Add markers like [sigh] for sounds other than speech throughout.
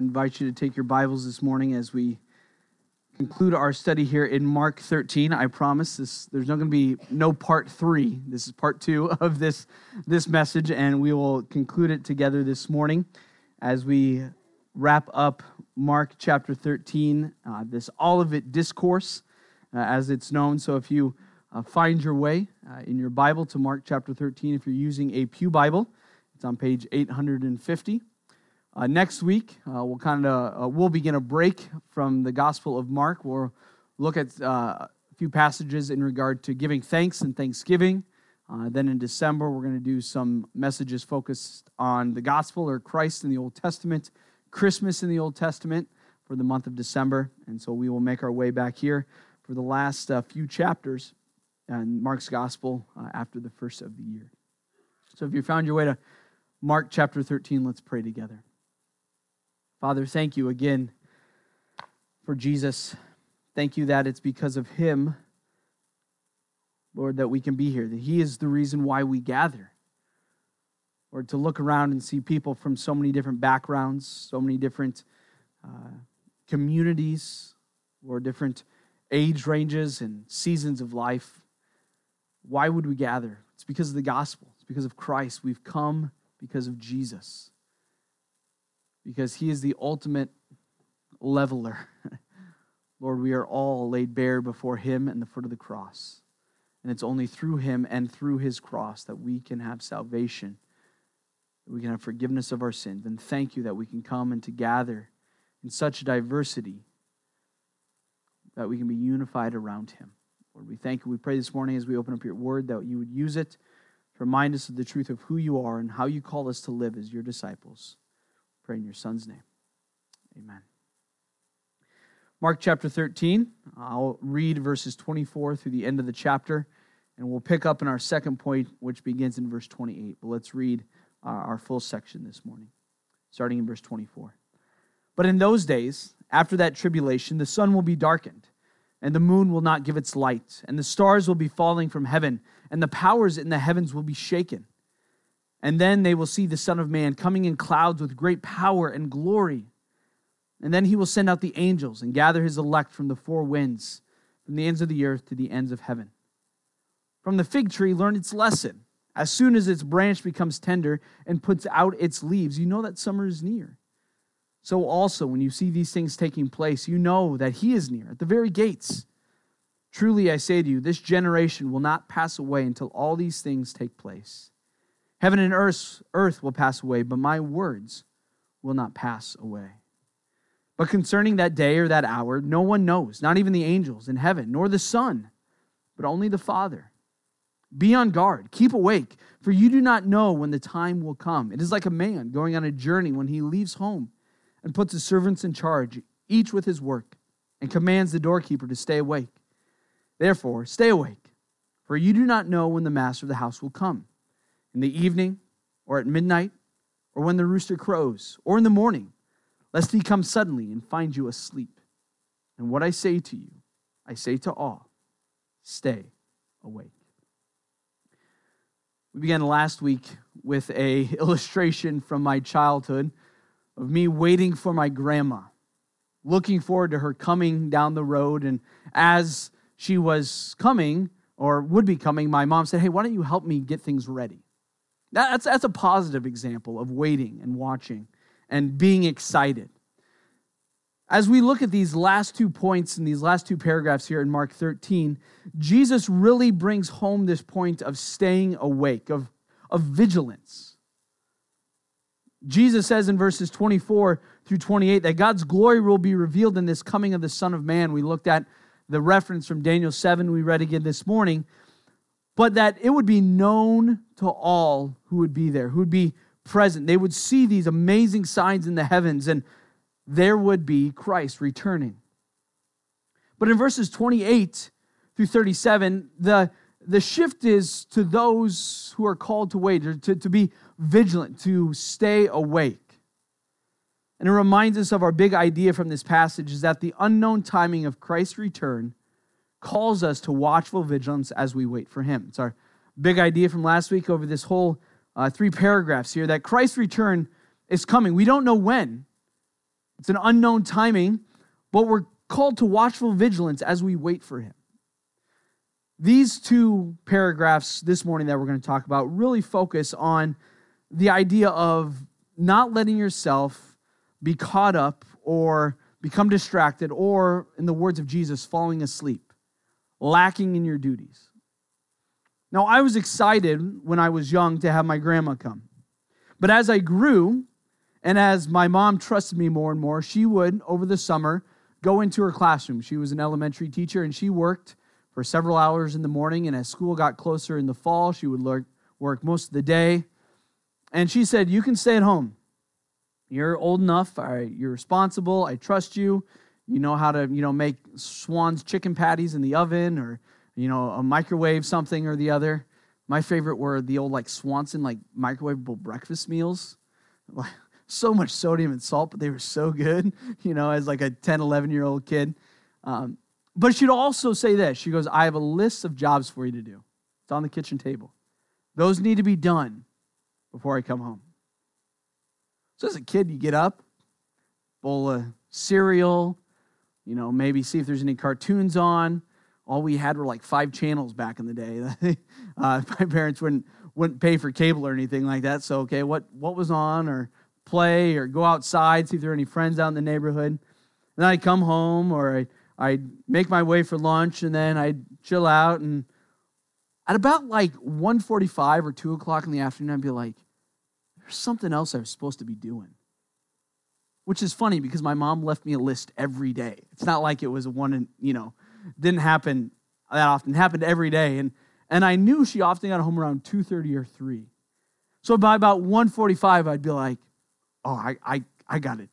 invite you to take your Bibles this morning as we conclude our study here in Mark 13. I promise this, there's not going to be no part three. This is part two [laughs] of this, this message, and we will conclude it together this morning as we wrap up Mark chapter 13, uh, this Olivet discourse, uh, as it's known. So if you uh, find your way uh, in your Bible to Mark chapter 13, if you're using a Pew Bible, it's on page 850. Uh, next week, uh, we'll kind of uh, we'll begin a break from the Gospel of Mark. We'll look at uh, a few passages in regard to giving thanks and thanksgiving. Uh, then in December, we're going to do some messages focused on the gospel or Christ in the Old Testament, Christmas in the Old Testament for the month of December. And so we will make our way back here for the last uh, few chapters in Mark's gospel after the first of the year. So if you found your way to Mark chapter 13, let's pray together. Father, thank you again for Jesus. Thank you that it's because of him, Lord, that we can be here, that he is the reason why we gather. Or to look around and see people from so many different backgrounds, so many different uh, communities, or different age ranges and seasons of life. Why would we gather? It's because of the gospel, it's because of Christ. We've come because of Jesus because he is the ultimate leveler. [laughs] Lord, we are all laid bare before him and the foot of the cross. And it's only through him and through his cross that we can have salvation, that we can have forgiveness of our sins. And thank you that we can come and to gather in such diversity that we can be unified around him. Lord, we thank you. We pray this morning as we open up your word that you would use it to remind us of the truth of who you are and how you call us to live as your disciples. Pray in your son's name. Amen. Mark chapter 13. I'll read verses 24 through the end of the chapter, and we'll pick up in our second point, which begins in verse 28. But let's read uh, our full section this morning, starting in verse 24. But in those days, after that tribulation, the sun will be darkened, and the moon will not give its light, and the stars will be falling from heaven, and the powers in the heavens will be shaken. And then they will see the Son of Man coming in clouds with great power and glory. And then he will send out the angels and gather his elect from the four winds, from the ends of the earth to the ends of heaven. From the fig tree, learn its lesson. As soon as its branch becomes tender and puts out its leaves, you know that summer is near. So also, when you see these things taking place, you know that he is near, at the very gates. Truly, I say to you, this generation will not pass away until all these things take place. Heaven and earth, earth will pass away, but my words will not pass away. But concerning that day or that hour, no one knows, not even the angels in heaven, nor the Son, but only the Father. Be on guard, keep awake, for you do not know when the time will come. It is like a man going on a journey when he leaves home and puts his servants in charge, each with his work, and commands the doorkeeper to stay awake. Therefore, stay awake, for you do not know when the master of the house will come in the evening, or at midnight, or when the rooster crows, or in the morning, lest he come suddenly and find you asleep. And what I say to you, I say to all stay awake. We began last week with a [laughs] illustration from my childhood of me waiting for my grandma, looking forward to her coming down the road. And as she was coming, or would be coming, my mom said, Hey, why don't you help me get things ready? That's, that's a positive example of waiting and watching and being excited. As we look at these last two points in these last two paragraphs here in Mark 13, Jesus really brings home this point of staying awake, of, of vigilance. Jesus says in verses 24 through 28 that God's glory will be revealed in this coming of the Son of Man. We looked at the reference from Daniel 7 we read again this morning but that it would be known to all who would be there, who would be present. They would see these amazing signs in the heavens, and there would be Christ returning. But in verses 28 through 37, the, the shift is to those who are called to wait, to, to be vigilant, to stay awake. And it reminds us of our big idea from this passage is that the unknown timing of Christ's return calls us to watchful vigilance as we wait for him. It's our big idea from last week over this whole uh, three paragraphs here that Christ's return is coming. We don't know when, It's an unknown timing, but we're called to watchful vigilance as we wait for him. These two paragraphs this morning that we're going to talk about really focus on the idea of not letting yourself be caught up or become distracted, or, in the words of Jesus, falling asleep, lacking in your duties. Now, I was excited when I was young to have my grandma come. But as I grew, and as my mom trusted me more and more, she would, over the summer, go into her classroom. She was an elementary teacher, and she worked for several hours in the morning. And as school got closer in the fall, she would work most of the day. And she said, You can stay at home. You're old enough. You're responsible. I trust you. You know how to, you know, make swan's chicken patties in the oven or, you know, a microwave something or the other. My favorite were the old like Swanson like microwavable breakfast meals. so much sodium and salt, but they were so good, [laughs] you know, as like a 10, 11 year old kid. Um, but she'd also say this She goes, I have a list of jobs for you to do. It's on the kitchen table. Those need to be done before I come home. So as a kid, you get up, bowl of cereal, you know, maybe see if there's any cartoons on. All we had were like five channels back in the day. [laughs] uh, my parents wouldn't wouldn't pay for cable or anything like that. So okay, what what was on or play or go outside, see if there are any friends out in the neighborhood. And then I'd come home or I, I'd make my way for lunch and then I'd chill out. And at about like 1.45 or 2 o'clock in the afternoon, I'd be like, there's something else I was supposed to be doing. Which is funny because my mom left me a list every day. It's not like it was one, and you know, didn't happen that often. It happened every day. And, and I knew she often got home around 2.30 or 3. So by about 1.45, I'd be like, oh, I, I, I got it.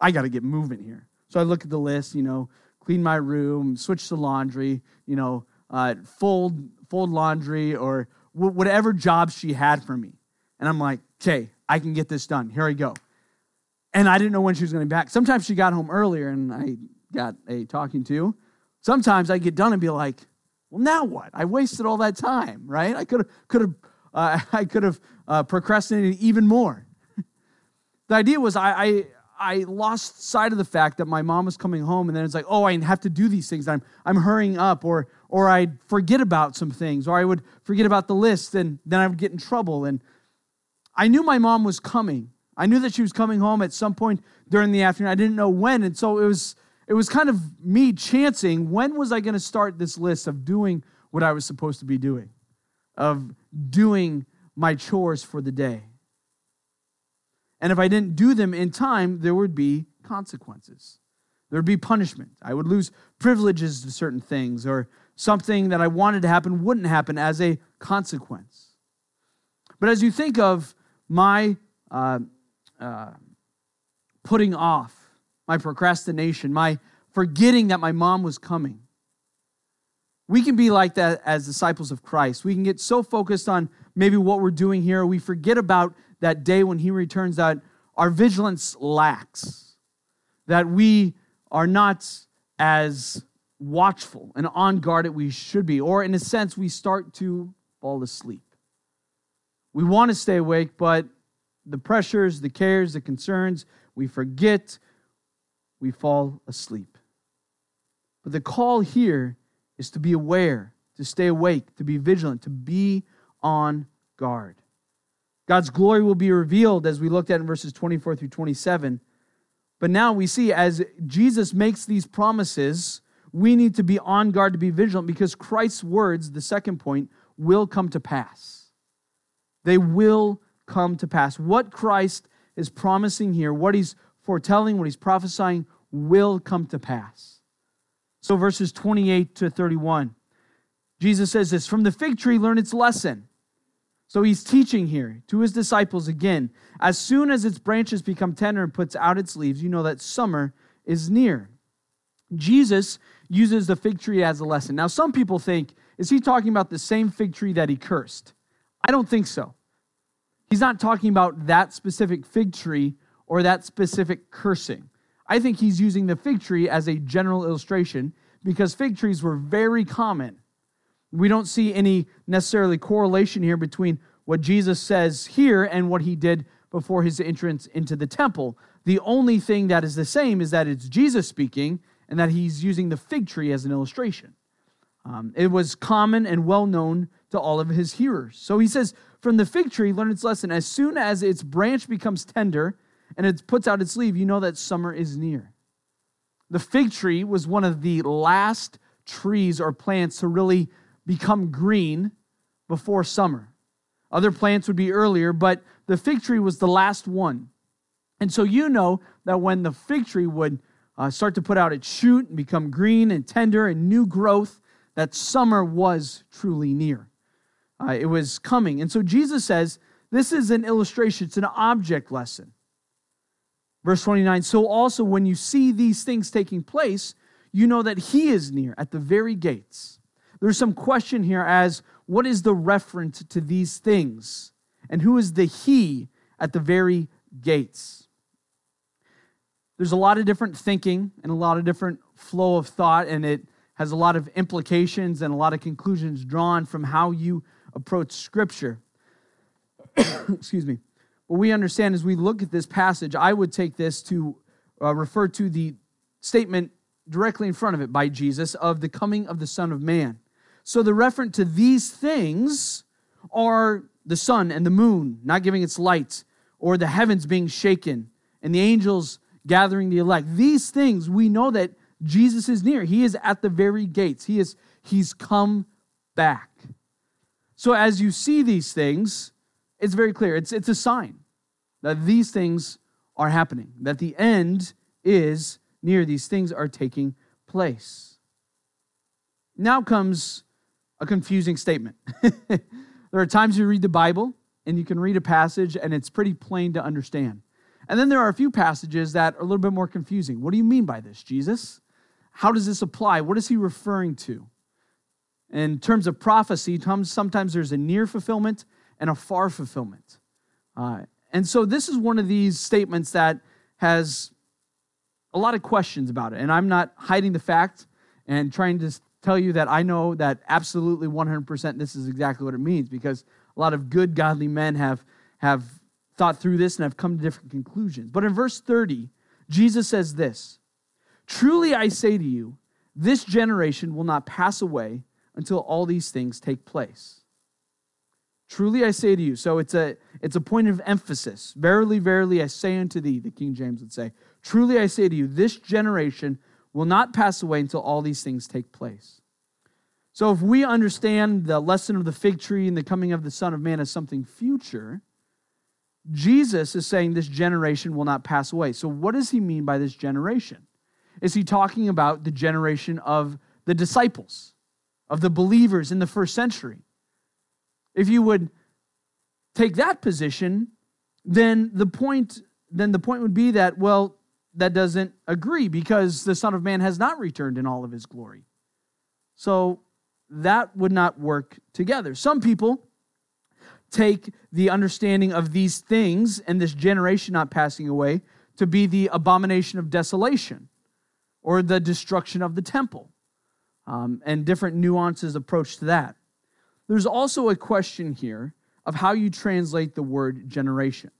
I got to get moving here. So I look at the list, you know, clean my room, switch to laundry, you know, uh, fold, fold laundry or w- whatever job she had for me. And I'm like, okay, I can get this done. Here I go. And I didn't know when she was going to be back. Sometimes she got home earlier and I got a talking to. Sometimes I get done and be like, well, now what? I wasted all that time, right? I could have, could have, uh, [laughs] I could have uh, procrastinated even more. [laughs] The idea was I, I, I lost sight of the fact that my mom was coming home, and then it's like, oh, I have to do these things. I'm, I'm hurrying up, or, or I'd forget about some things, or I would forget about the list, and then I would get in trouble. And I knew my mom was coming. I knew that she was coming home at some point during the afternoon. I didn't know when, and so it was it was kind of me chancing when was I going to start this list of doing what I was supposed to be doing, of doing my chores for the day. And if I didn't do them in time, there would be consequences. There would be punishment. I would lose privileges to certain things, or something that I wanted to happen wouldn't happen as a consequence. But as you think of my uh, uh, putting off, my procrastination, my forgetting that my mom was coming, we can be like that as disciples of Christ. We can get so focused on maybe what we're doing here, we forget about that day when he returns that our vigilance lacks, that we are not as watchful and on guard as we should be, or in a sense, we start to fall asleep. We want to stay awake, but the pressures, the cares, the concerns, we forget, we fall asleep. But the call here is to be aware, to stay awake, to be vigilant, to be on guard. God's glory will be revealed as we looked at in verses 24 through 27. But now we see as Jesus makes these promises, we need to be on guard to be vigilant because Christ's words, the second point, will come to pass. They will come to pass. What Christ is promising here, what he's foretelling, what he's prophesying, will come to pass. So, verses 28 to 31, Jesus says this From the fig tree, learn its lesson. So he's teaching here to his disciples again. As soon as its branches become tender and puts out its leaves, you know that summer is near. Jesus uses the fig tree as a lesson. Now, some people think, is he talking about the same fig tree that he cursed? I don't think so. He's not talking about that specific fig tree or that specific cursing. I think he's using the fig tree as a general illustration because fig trees were very common we don't see any necessarily correlation here between what Jesus says here and what he did before his entrance into the temple. The only thing that is the same is that it's Jesus speaking and that he's using the fig tree as an illustration. Um, it was common and well known to all of his hearers. So he says, From the fig tree, learn its lesson. As soon as its branch becomes tender and it puts out its leaf, you know that summer is near. The fig tree was one of the last trees or plants to really become green before summer. Other plants would be earlier, but the fig tree was the last one. And so you know that when the fig tree would uh, start to put out its shoot and become green and tender and new growth, that summer was truly near. Uh, it was coming. And so Jesus says, this is an illustration, it's an object lesson. Verse 29 So also, when you see these things taking place, you know that He is near at the very gates. There's some question here as what is the reference to these things? And who is the He at the very gates? There's a lot of different thinking and a lot of different flow of thought, and it has a lot of implications and a lot of conclusions drawn from how you approach Scripture. [coughs] Excuse me. What we understand as we look at this passage, I would take this to uh, refer to the statement directly in front of it by Jesus of the coming of the Son of Man. So the reference to these things are the sun and the moon not giving its light, or the heavens being shaken, and the angels gathering the elect. These things we know that Jesus is near. He is at the very gates. He is he's come back. So as you see these things, it's very clear. It's it's a sign that these things are happening, that the end is near. These things are taking place. Now comes a confusing statement. [laughs] there are times you read the Bible and you can read a passage and it's pretty plain to understand. And then there are a few passages that are a little bit more confusing. What do you mean by this, Jesus? How does this apply? What is he referring to? In terms of prophecy, sometimes there's a near fulfillment and a far fulfillment. Uh, and so this is one of these statements that has a lot of questions about it. And I'm not hiding the fact and trying to tell you that I know that absolutely 100% this is exactly what it means because a lot of good, godly men have, have thought through this and have come to different conclusions. But in verse 30, Jesus says this Truly I say to you, this generation will not pass away until all these things take place. Truly I say to you. So it's a it's a point of emphasis. Verily, verily, I say unto thee, the King James would say, Truly I say to you, this generation will not pass away until all these things take place. So if we understand the lesson of the fig tree and the coming of the Son of Man as something future, Jesus is saying this generation will not pass away. So what does he mean by this generation? Is he talking about the generation of the disciples, of the believers in the first century? If you would take that position, then the point then the point would be that well that doesn't agree because the son of man has not returned in all of his glory. So that would not work together. Some people take the understanding of these things and this generation not passing away to be the abomination of desolation or the destruction of the temple um, and different nuances approach to that. There's also a question here of how you translate the word generation.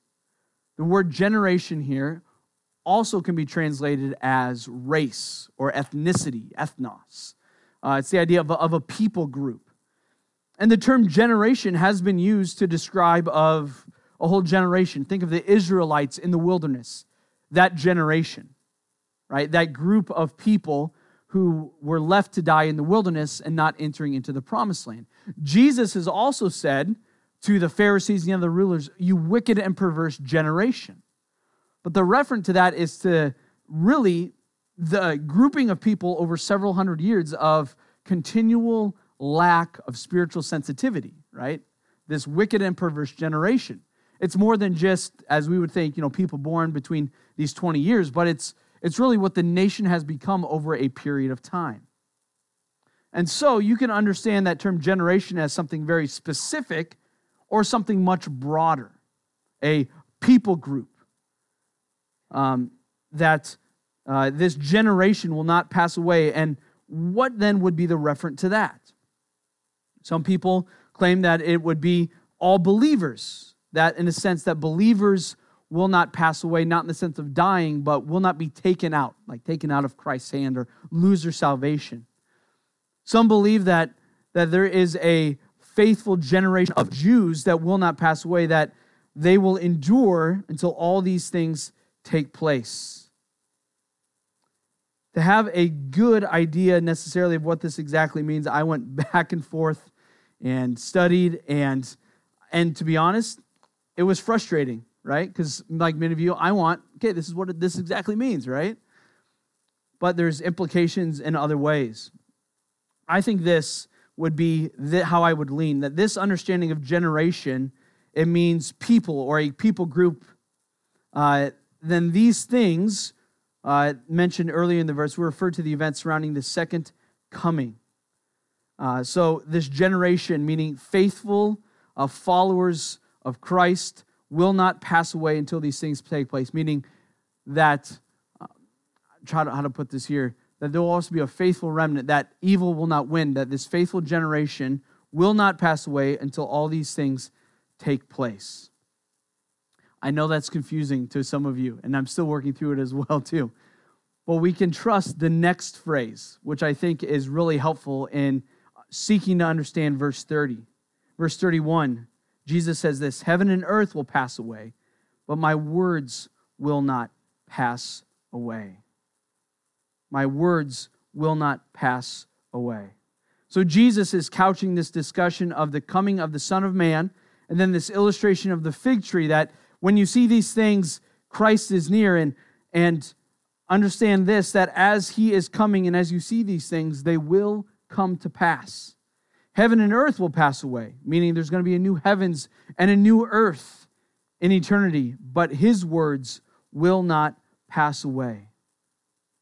The word generation here also can be translated as race or ethnicity, ethnos. Uh, it's the idea of a, of a people group. And the term generation has been used to describe of a whole generation. Think of the Israelites in the wilderness, that generation, right? That group of people who were left to die in the wilderness and not entering into the promised land. Jesus has also said to the Pharisees and the other rulers, You wicked and perverse generation. But the reference to that is to really the grouping of people over several hundred years of continual lack of spiritual sensitivity, right? This wicked and perverse generation. It's more than just, as we would think, you know, people born between these 20 years, but it's it's really what the nation has become over a period of time. And so you can understand that term generation as something very specific or something much broader, a people group. Um, that uh, this generation will not pass away. And what then would be the reference to that? Some people claim that it would be all believers, that in a sense, that believers will not pass away, not in the sense of dying, but will not be taken out, like taken out of Christ's hand or lose their salvation. Some believe that, that there is a faithful generation of Jews that will not pass away, that they will endure until all these things take place. To have a good idea necessarily of what this exactly means, I went [laughs] back and forth and studied and and to be honest, it was frustrating, right? Because like many of you, I want, okay, this is what this exactly means, right? But there's implications in other ways. I think this would be how I would lean that this understanding of generation, it means people or a people group. Uh, then these things uh, mentioned earlier in the verse were referred to the events surrounding the second coming. Uh, so, this generation, meaning faithful uh, followers of Christ, will not pass away until these things take place, meaning that, uh, try to, how to put this here, that there will also be a faithful remnant, that evil will not win, that this faithful generation will not pass away until all these things take place. I know that's confusing to some of you, and I'm still working through it as [laughs] well too. But we can trust the next phrase, which I think is really helpful in seeking to understand verse 30. Verse 31, Jesus says this Heaven and earth will pass away, but my words will not pass away my words will not pass away. So Jesus is couching this discussion of the coming of the Son of Man, and then this illustration of the fig tree that when you see these things, Christ is near, and, and understand this that as he is coming and as you see these things, they will come to pass. Heaven and earth will pass away, meaning there's going to be a new heavens and a new earth in eternity, but his words will not pass away.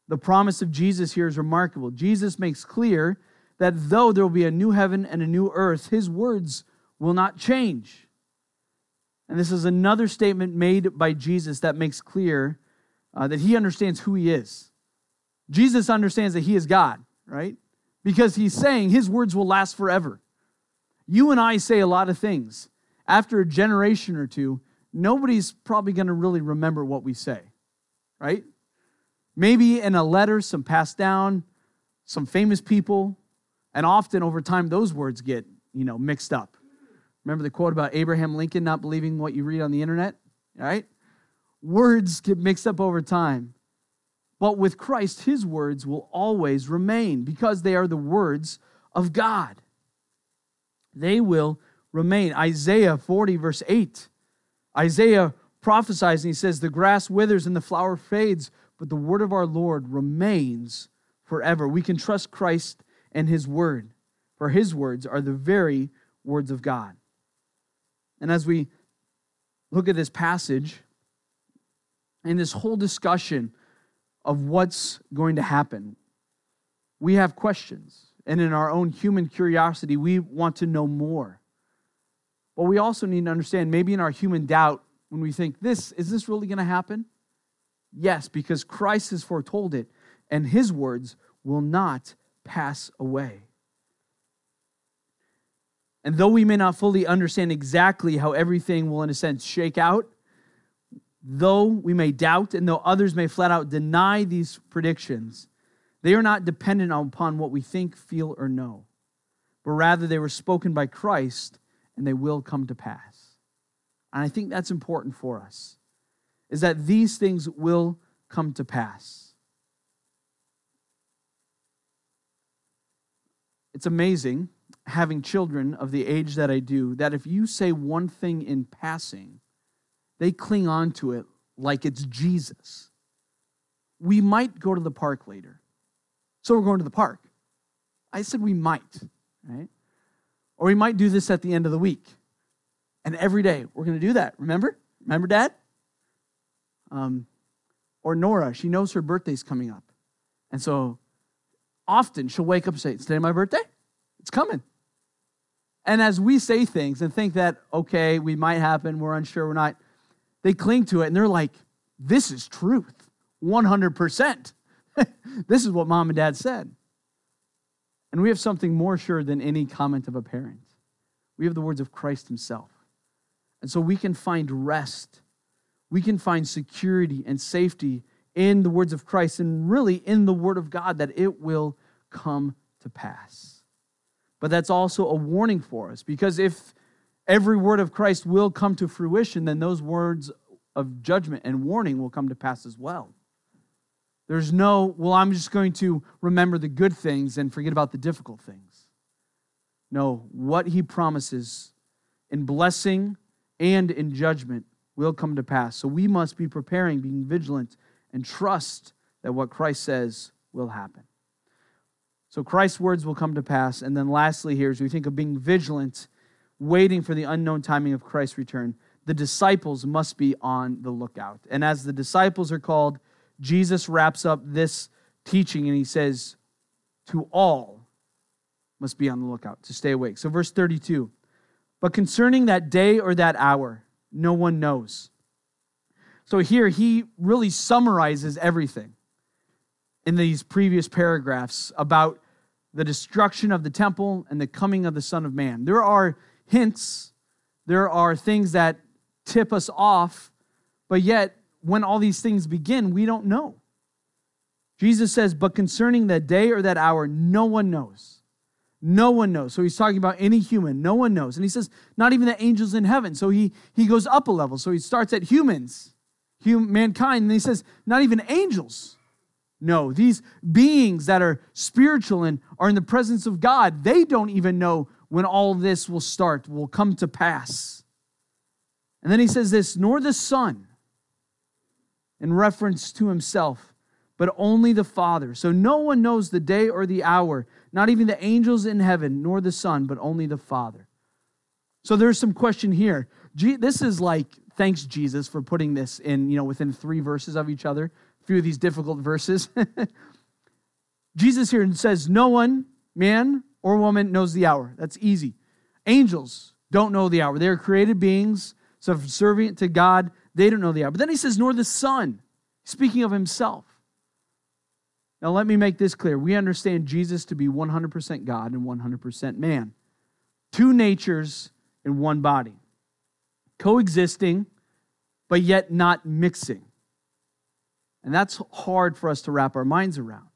The promise of Jesus here is remarkable. Jesus makes clear that though there will be a new heaven and a new earth, his words will not change. And this is another statement made by Jesus that makes clear uh, that he understands who he is. Jesus understands that he is God, right? Because he's saying his words will last forever. You and I say a lot of things. After a generation or two, nobody's probably going to really remember what we say, right? Maybe in a letter, some passed down, some famous people, and often over time those words get, you know, mixed up. Remember the quote about Abraham Lincoln not believing what you read on the internet? Right? Words get mixed up over time. But with Christ, his words will always remain because they are the words of God. They will remain. Isaiah 40, verse 8. Isaiah prophesies and he says, The grass withers and the flower fades, but the word of our Lord remains forever. We can trust Christ and his word, for his words are the very words of God. And as we look at this passage and this whole discussion of what's going to happen, we have questions. And in our own human curiosity, we want to know more. But we also need to understand, maybe in our human doubt, when we think, this, is this really going to happen? Yes, because Christ has foretold it, and his words will not pass away. And though we may not fully understand exactly how everything will, in a sense, shake out, though we may doubt and though others may flat out deny these predictions, they are not dependent upon what we think, feel, or know, but rather they were spoken by Christ and they will come to pass. And I think that's important for us is that these things will come to pass. It's amazing having children of the age that I do that if you say one thing in passing, they cling on to it like it's Jesus. We might go to the park later. So we're going to the park. I said we might, right? Or we might do this at the end of the week. And every day we're going to do that. Remember? Remember, Dad? Um, or Nora, she knows her birthday's coming up. And so often she'll wake up and say, It's today my birthday? It's coming. And as we say things and think that, okay, we might happen, we're unsure, we're not, they cling to it and they're like, This is truth, 100%. [laughs] this is what mom and dad said. And we have something more sure than any comment of a parent. We have the words of Christ Himself. And so we can find rest we can find security and safety in the words of Christ and really in the Word of God that it will come to pass. But that's also a warning for us because if every word of Christ will come to fruition, then those words of judgment and warning will come to pass as well. There's no, well, I'm just going to remember the good things and forget about the difficult things. No, what he promises in blessing and in judgment will come to pass. So we must be preparing, being vigilant, and trust that what Christ says will happen. So Christ's words will come to pass. And then lastly, here, as we think of being vigilant, waiting for the unknown timing of Christ's return, the disciples must be on the lookout. And as the disciples are called, Jesus wraps up this teaching and he says, To all must be on the lookout, to stay awake. So, verse 32 But concerning that day or that hour, no one knows. So here he really summarizes everything in these previous paragraphs about the destruction of the temple and the coming of the Son of Man. There are hints, there are things that tip us off, but yet when all these things begin, we don't know. Jesus says, But concerning that day or that hour, no one knows no one knows. So he's talking about any human. No one knows. And he says, not even the angels in heaven. So he, he goes up a level. So he starts at humans, hum, mankind. And he says, not even angels. No, these beings that are spiritual and are in the presence of God, they don't even know when all this will start, will come to pass. And then he says this, nor the Son, in reference to himself, but only the Father. So no one knows the day or the hour not even the angels in heaven, nor the Son, but only the Father. So there's some question here. This is like, thanks, Jesus, for putting this in, you know, within three verses of each other, a few of these difficult verses. [laughs] Jesus here says, No one, man or woman, knows the hour. That's easy. Angels don't know the hour. They are created beings, so serving to God, they don't know the hour. But then he says, Nor the Son, speaking of himself. Now, let me make this clear. We understand Jesus to be 100% God and 100% man. Two natures in one body, coexisting, but yet not mixing. And that's hard for us to wrap our minds around.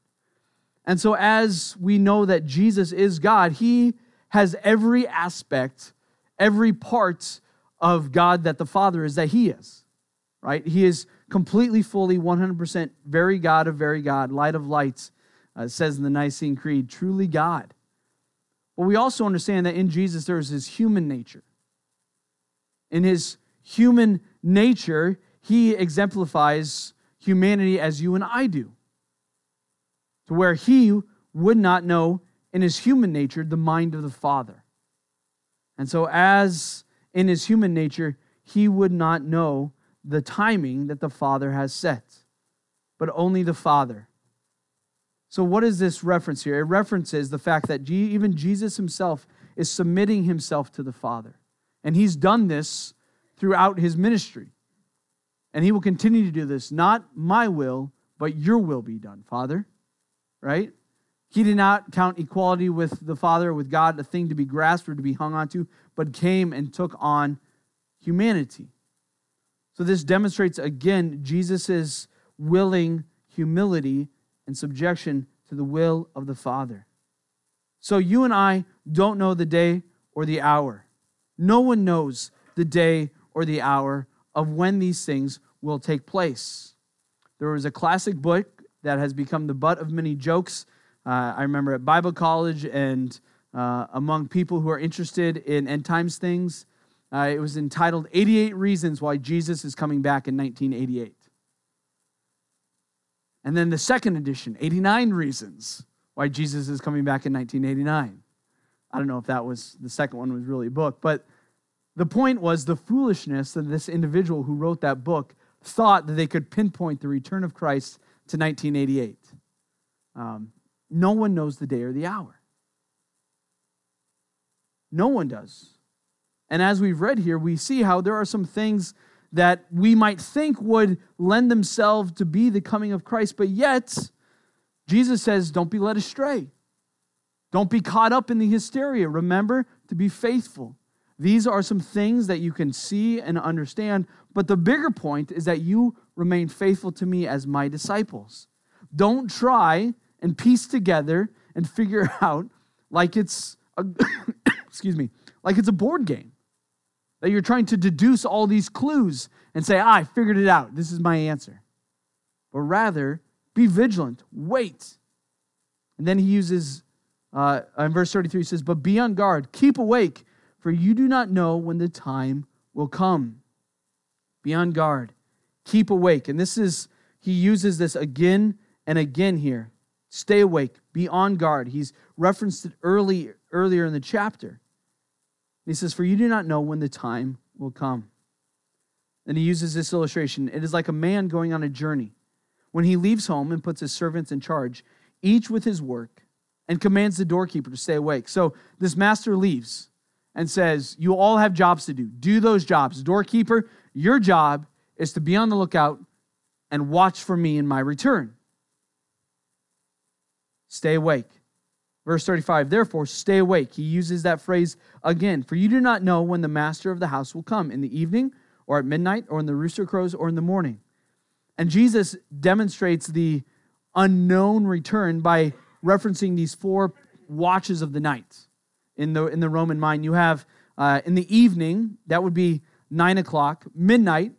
And so, as we know that Jesus is God, he has every aspect, every part of God that the Father is that he is, right? He is completely, fully, 100% very God of very God, light of lights, uh, says in the Nicene Creed, truly God. But we also understand that in Jesus there is his human nature. In his human nature, he exemplifies humanity as you and I do, to where he would not know in his human nature the mind of the Father. And so, as in his human nature, he would not know the timing that the Father has set, but only the Father. So, what is this reference here? It references the fact that even Jesus himself is submitting himself to the Father. And he's done this throughout his ministry. And he will continue to do this. Not my will, but your will be done, Father. Right? He did not count equality with the Father, with God, a thing to be grasped or to be hung onto, but came and took on humanity. So this demonstrates again Jesus' willing humility and subjection to the will of the Father. So you and I don't know the day or the hour. No one knows the day or the hour of when these things will take place. There was a classic book that has become the butt of many jokes. Uh, I remember at Bible college and uh, among people who are interested in end times things. Uh, it was entitled 88 Reasons Why Jesus is Coming Back in 1988. And then the second edition, 89 Reasons Why Jesus is Coming Back in 1989. I don't know if that was the second one was really a book, but the point was the foolishness that this individual who wrote that book thought that they could pinpoint the return of Christ to 1988. Um, no one knows the day or the hour. No one does. And as we've read here, we see how there are some things that we might think would lend themselves to be the coming of Christ, but yet Jesus says, don't be led astray. Don't be caught up in the hysteria. Remember to be faithful. These are some things that you can see and understand, but the bigger point is that you remain faithful to me as my disciples. Don't try and piece together and figure [laughs] out like it's a, [coughs] excuse me, like it's a board game. That you're trying to deduce all these clues and say, ah, I figured it out. This is my answer. But rather, be vigilant, wait. And then he uses, uh, in verse 33, he says, But be on guard, keep awake, for you do not know when the time will come. Be on guard, keep awake. And this is, he uses this again and again here. Stay awake, be on guard. He's referenced it early, earlier in the chapter. He says, For you do not know when the time will come. And he uses this illustration. It is like a man going on a journey. When he leaves home and puts his servants in charge, each with his work, and commands the doorkeeper to stay awake. So this master leaves and says, You all have jobs to do. Do those jobs. Doorkeeper, your job is to be on the lookout and watch for me in my return. Stay awake. Verse 35, therefore, stay awake. He uses that phrase again. For you do not know when the master of the house will come, in the evening, or at midnight, or in the rooster crows, or in the morning. And Jesus demonstrates the unknown return by referencing these four watches of the night. In the, in the Roman mind, you have uh, in the evening, that would be nine o'clock, midnight,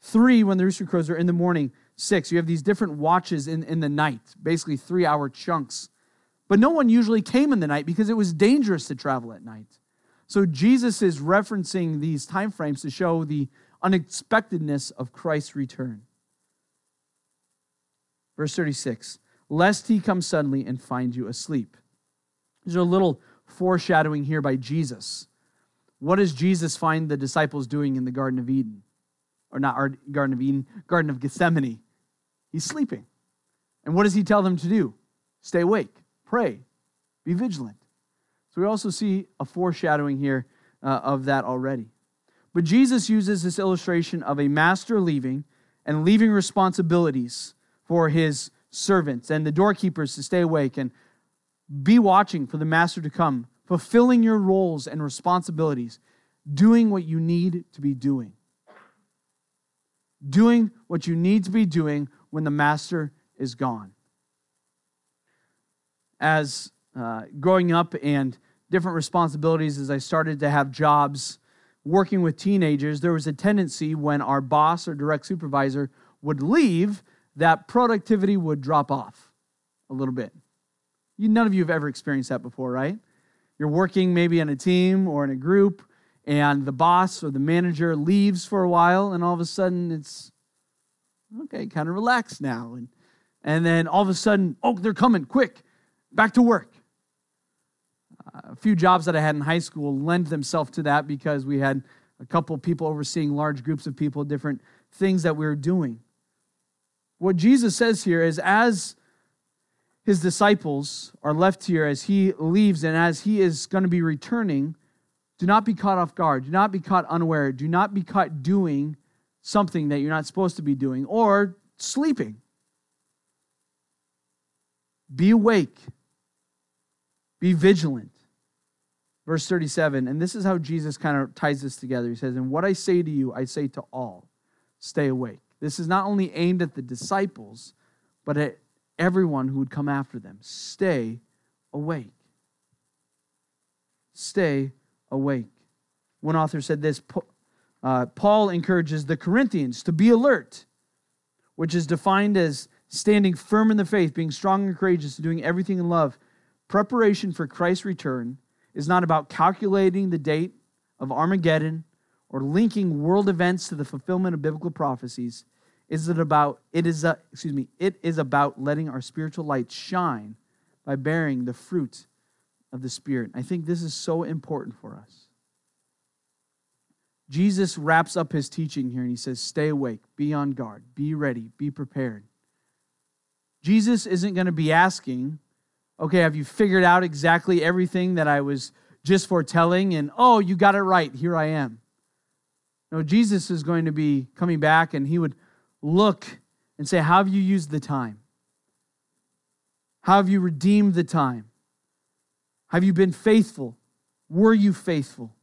three when the rooster crows, or in the morning, six. You have these different watches in, in the night, basically three hour chunks. But no one usually came in the night because it was dangerous to travel at night. So Jesus is referencing these time frames to show the unexpectedness of Christ's return. Verse 36 Lest he come suddenly and find you asleep. There's a little foreshadowing here by Jesus. What does Jesus find the disciples doing in the Garden of Eden? Or not our Garden of Eden, Garden of Gethsemane. He's sleeping. And what does he tell them to do? Stay awake, pray, be vigilant. So we also see a foreshadowing here uh, of that already. But Jesus uses this illustration of a master leaving and leaving responsibilities for his servants and the doorkeepers to stay awake and be watching for the master to come, fulfilling your roles and responsibilities, doing what you need to be doing. Doing what you need to be doing when the master is gone. As uh, growing up and different responsibilities, as I started to have jobs working with teenagers, there was a tendency when our boss or direct supervisor would leave that productivity would drop off a little bit. You, none of you have ever experienced that before, right? You're working maybe in a team or in a group, and the boss or the manager leaves for a while, and all of a sudden it's okay, kind of relaxed now. And, and then all of a sudden, oh, they're coming, quick, back to work. Uh, a few jobs that I had in high school lend themselves to that because we had a couple people overseeing large groups of people, different things that we were doing. What Jesus says here is as his disciples are left here, as he leaves and as he is going to be returning, do not be caught off guard. Do not be caught unaware. Do not be caught doing something that you're not supposed to be doing or sleeping. Be awake. Be vigilant. Verse 37, and this is how Jesus kind of ties this together. He says, And what I say to you, I say to all stay awake. This is not only aimed at the disciples, but at everyone who would come after them. Stay awake. Stay awake. One author said this uh, Paul encourages the Corinthians to be alert, which is defined as standing firm in the faith, being strong and courageous, and doing everything in love. Preparation for Christ's return is not about calculating the date of Armageddon or linking world events to the fulfillment of biblical prophecies. Is it about it is a, excuse me, it is about letting our spiritual light shine by bearing the fruit of the Spirit. I think this is so important for us. Jesus wraps up his teaching here and he says, Stay awake, be on guard, be ready, be prepared. Jesus isn't going to be asking, Okay, have you figured out exactly everything that I was just foretelling? And oh, you got it right, here I am. No, Jesus is going to be coming back and he would look and say, How have you used the time? How have you redeemed the time? Have you been faithful? Were you faithful?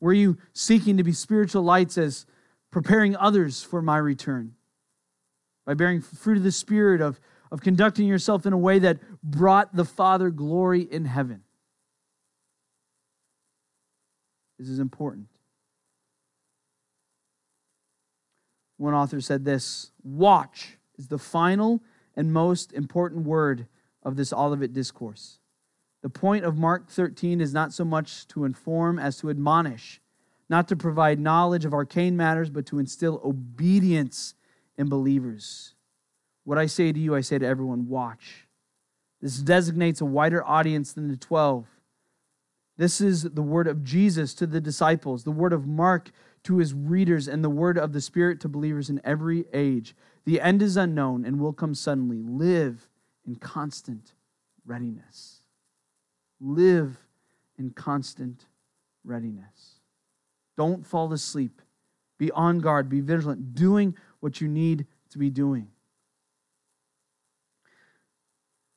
Were you seeking to be spiritual lights as preparing others for my return? By bearing fruit of the Spirit, of, of conducting yourself in a way that brought the Father glory in heaven. This is important. One author said this Watch is the final and most important word of this Olivet discourse. The point of Mark 13 is not so much to inform as to admonish, not to provide knowledge of arcane matters, but to instill obedience in believers. What I say to you, I say to everyone watch. This designates a wider audience than the 12. This is the word of Jesus to the disciples, the word of Mark to his readers, and the word of the Spirit to believers in every age. The end is unknown and will come suddenly. Live in constant readiness live in constant readiness. Don't fall asleep. Be on guard, be vigilant, doing what you need to be doing.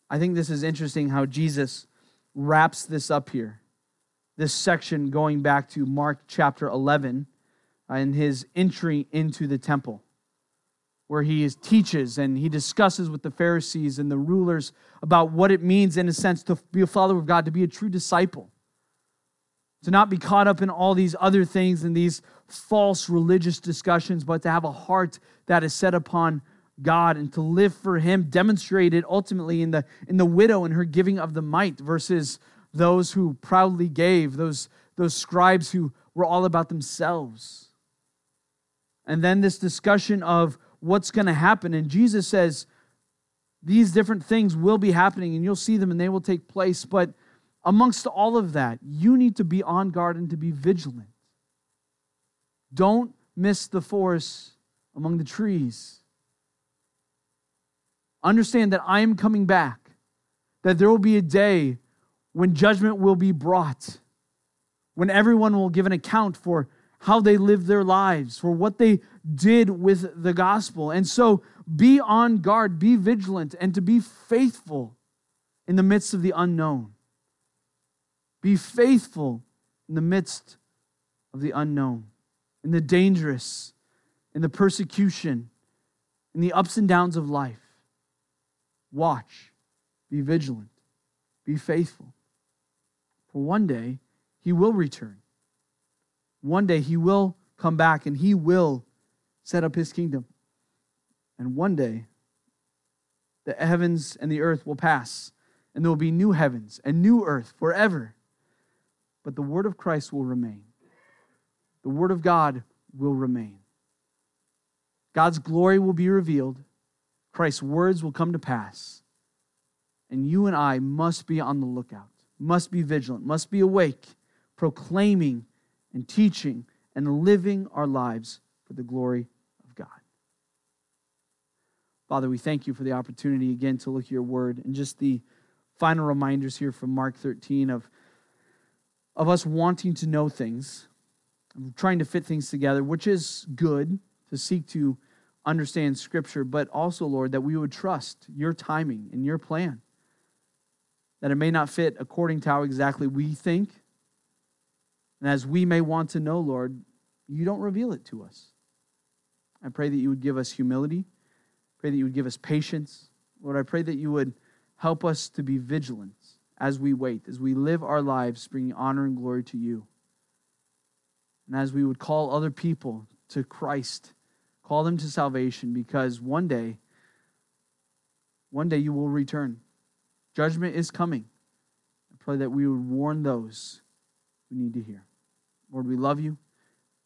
I think this is interesting how Jesus wraps this up here. This section going back to Mark chapter 11 uh, and his entry into the temple where he is, teaches and he discusses with the Pharisees and the rulers about what it means, in a sense, to be a follower of God, to be a true disciple, to not be caught up in all these other things and these false religious discussions, but to have a heart that is set upon God and to live for him, demonstrated ultimately in the, in the widow and her giving of the mite versus those who proudly gave, those, those scribes who were all about themselves. And then this discussion of what's going to happen. And Jesus says these different things will be happening and you'll see them and they will take place. But amongst all of that, you need to be on guard and to be vigilant. Don't miss the forest among the trees. Understand that I am coming back, that there will be a day when judgment will be brought, when everyone will give an account for how they lived their lives, for what they did with the gospel. And so be on guard, be vigilant, and to be faithful in the midst of the unknown. Be faithful in the midst of the unknown, in the dangerous, in the persecution, in the ups and downs of life. Watch, be vigilant, be faithful. For one day, he will return. One day he will come back and he will set up his kingdom. And one day the heavens and the earth will pass, and there will be new heavens and new earth forever. But the word of Christ will remain. The word of God will remain. God's glory will be revealed. Christ's words will come to pass. And you and I must be on the lookout, must be vigilant, must be awake, proclaiming and teaching and living our lives for the glory of God. Father, we thank you for the opportunity again to look at your word and just the final reminders here from Mark 13 of, of us wanting to know things, trying to fit things together, which is good to seek to understand Scripture, but also, Lord, that we would trust your timing and your plan. That it may not fit according to how exactly we think, and as we may want to know, Lord, you don't reveal it to us. I pray that you would give us humility. Pray that you would give us patience. Lord, I pray that you would help us to be vigilant as we wait, as we live our lives bringing honor and glory to you. And as we would call other people to Christ, call them to salvation, because one day, one day you will return. Judgment is coming. I pray that we would warn those who need to hear. Lord, we love you.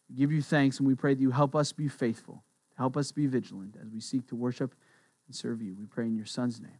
We give you thanks, and we pray that you help us be faithful, help us be vigilant as we seek to worship and serve you. We pray in your Son's name.